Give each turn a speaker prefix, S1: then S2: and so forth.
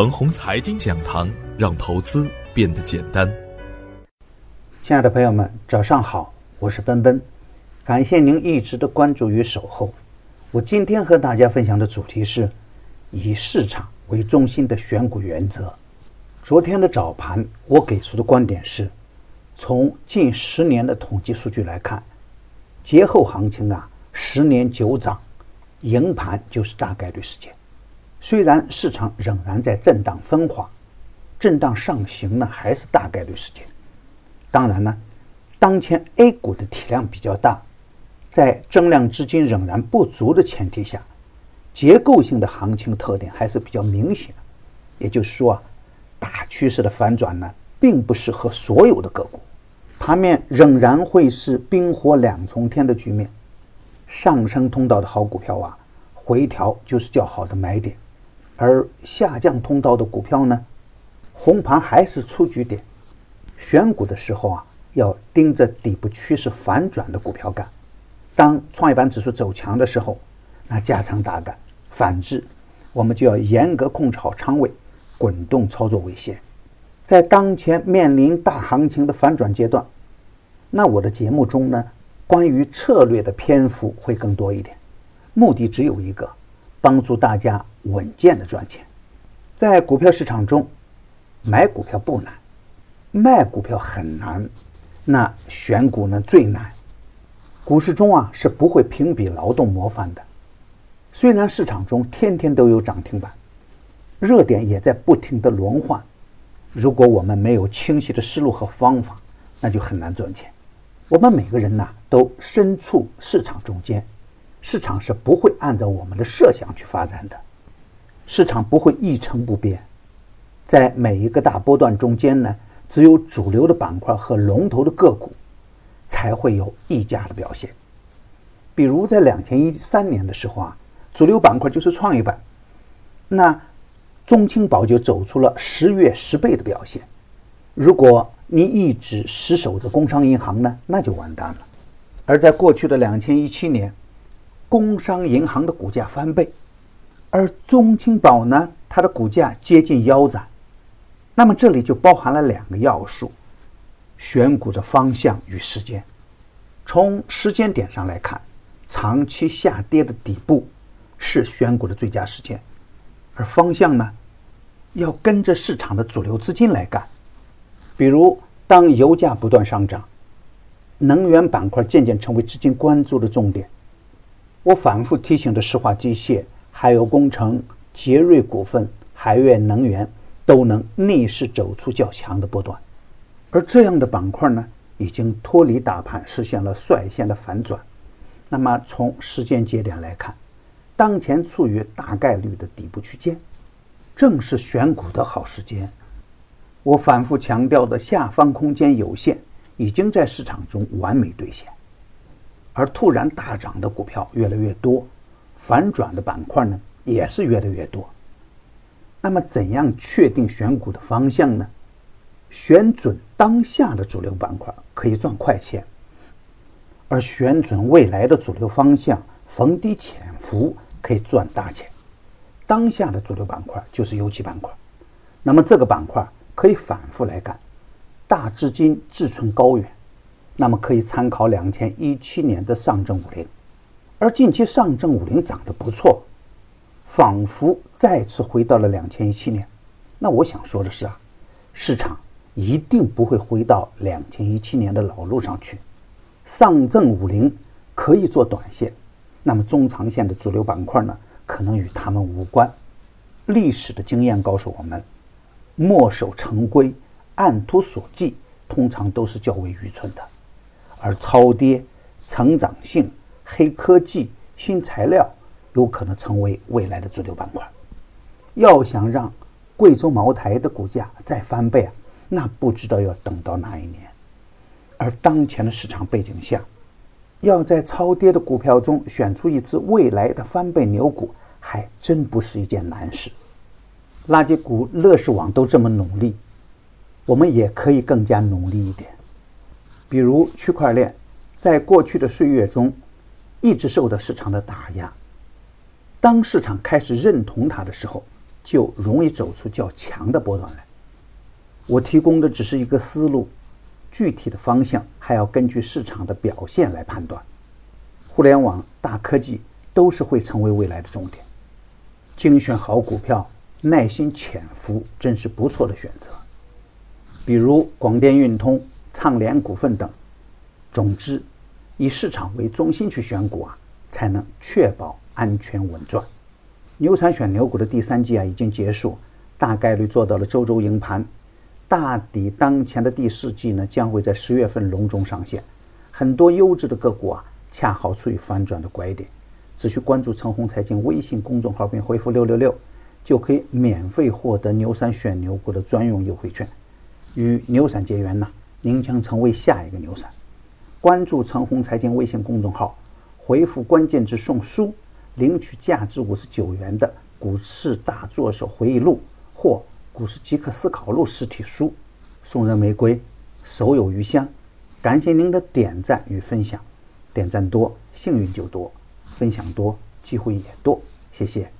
S1: 腾宏财经讲堂，让投资变得简单。
S2: 亲爱的朋友们，早上好，我是奔奔，感谢您一直的关注与守候。我今天和大家分享的主题是以市场为中心的选股原则。昨天的早盘，我给出的观点是：从近十年的统计数据来看，节后行情啊，十年九涨，赢盘就是大概率事件。虽然市场仍然在震荡分化，震荡上行呢，还是大概率事件。当然呢，当前 A 股的体量比较大，在增量资金仍然不足的前提下，结构性的行情特点还是比较明显。也就是说啊，大趋势的反转呢，并不适合所有的个股，盘面仍然会是冰火两重天的局面。上升通道的好股票啊，回调就是较好的买点。而下降通道的股票呢，红盘还是出局点。选股的时候啊，要盯着底部趋势反转的股票干。当创业板指数走强的时候，那加仓大干；反之，我们就要严格控制好仓位，滚动操作为先。在当前面临大行情的反转阶段，那我的节目中呢，关于策略的篇幅会更多一点，目的只有一个。帮助大家稳健的赚钱，在股票市场中，买股票不难，卖股票很难，那选股呢最难。股市中啊是不会评比劳动模范的，虽然市场中天天都有涨停板，热点也在不停的轮换，如果我们没有清晰的思路和方法，那就很难赚钱。我们每个人呐都身处市场中间。市场是不会按照我们的设想去发展的，市场不会一成不变，在每一个大波段中间呢，只有主流的板块和龙头的个股才会有溢价的表现。比如在两千一三年的时候啊，主流板块就是创业板，那中青宝就走出了十月十倍的表现。如果你一直死守着工商银行呢，那就完蛋了。而在过去的两千一七年，工商银行的股价翻倍，而中青宝呢，它的股价接近腰斩。那么这里就包含了两个要素：选股的方向与时间。从时间点上来看，长期下跌的底部是选股的最佳时间，而方向呢，要跟着市场的主流资金来干。比如，当油价不断上涨，能源板块渐渐成为资金关注的重点。我反复提醒的石化机械、海油工程、杰瑞股份、海悦能源都能逆势走出较强的波段，而这样的板块呢，已经脱离大盘，实现了率先的反转。那么从时间节点来看，当前处于大概率的底部区间，正是选股的好时间。我反复强调的下方空间有限，已经在市场中完美兑现。而突然大涨的股票越来越多，反转的板块呢也是越来越多。那么，怎样确定选股的方向呢？选准当下的主流板块可以赚快钱，而选准未来的主流方向，逢低潜伏可以赚大钱。当下的主流板块就是油气板块，那么这个板块可以反复来干，大资金志存高远。那么可以参考两千一七年的上证五零，而近期上证五零涨得不错，仿佛再次回到了两千一七年。那我想说的是啊，市场一定不会回到两千一七年的老路上去。上证五零可以做短线，那么中长线的主流板块呢，可能与他们无关。历史的经验告诉我们，墨守成规、按图索骥，通常都是较为愚蠢的。而超跌、成长性、黑科技、新材料有可能成为未来的主流板块。要想让贵州茅台的股价再翻倍啊，那不知道要等到哪一年。而当前的市场背景下，要在超跌的股票中选出一只未来的翻倍牛股，还真不是一件难事。垃圾股、乐视网都这么努力，我们也可以更加努力一点。比如区块链，在过去的岁月中，一直受到市场的打压。当市场开始认同它的时候，就容易走出较强的波段来。我提供的只是一个思路，具体的方向还要根据市场的表现来判断。互联网、大科技都是会成为未来的重点，精选好股票，耐心潜伏，真是不错的选择。比如广电运通、畅联股份等。总之，以市场为中心去选股啊，才能确保安全稳赚。牛散选牛股的第三季啊已经结束，大概率做到了周周赢盘。大抵当前的第四季呢，将会在十月份隆重上线。很多优质的个股啊，恰好处于反转的拐点。只需关注“陈红财经”微信公众号并回复“六六六”，就可以免费获得牛散选牛股的专用优惠券。与牛散结缘呢，您将成为下一个牛散。关注“陈红财经”微信公众号，回复关键字“送书”，领取价值五十九元的《股市大作手回忆录》或。股市即刻思考录实体书，送人玫瑰，手有余香。感谢您的点赞与分享，点赞多幸运就多，分享多机会也多。谢谢。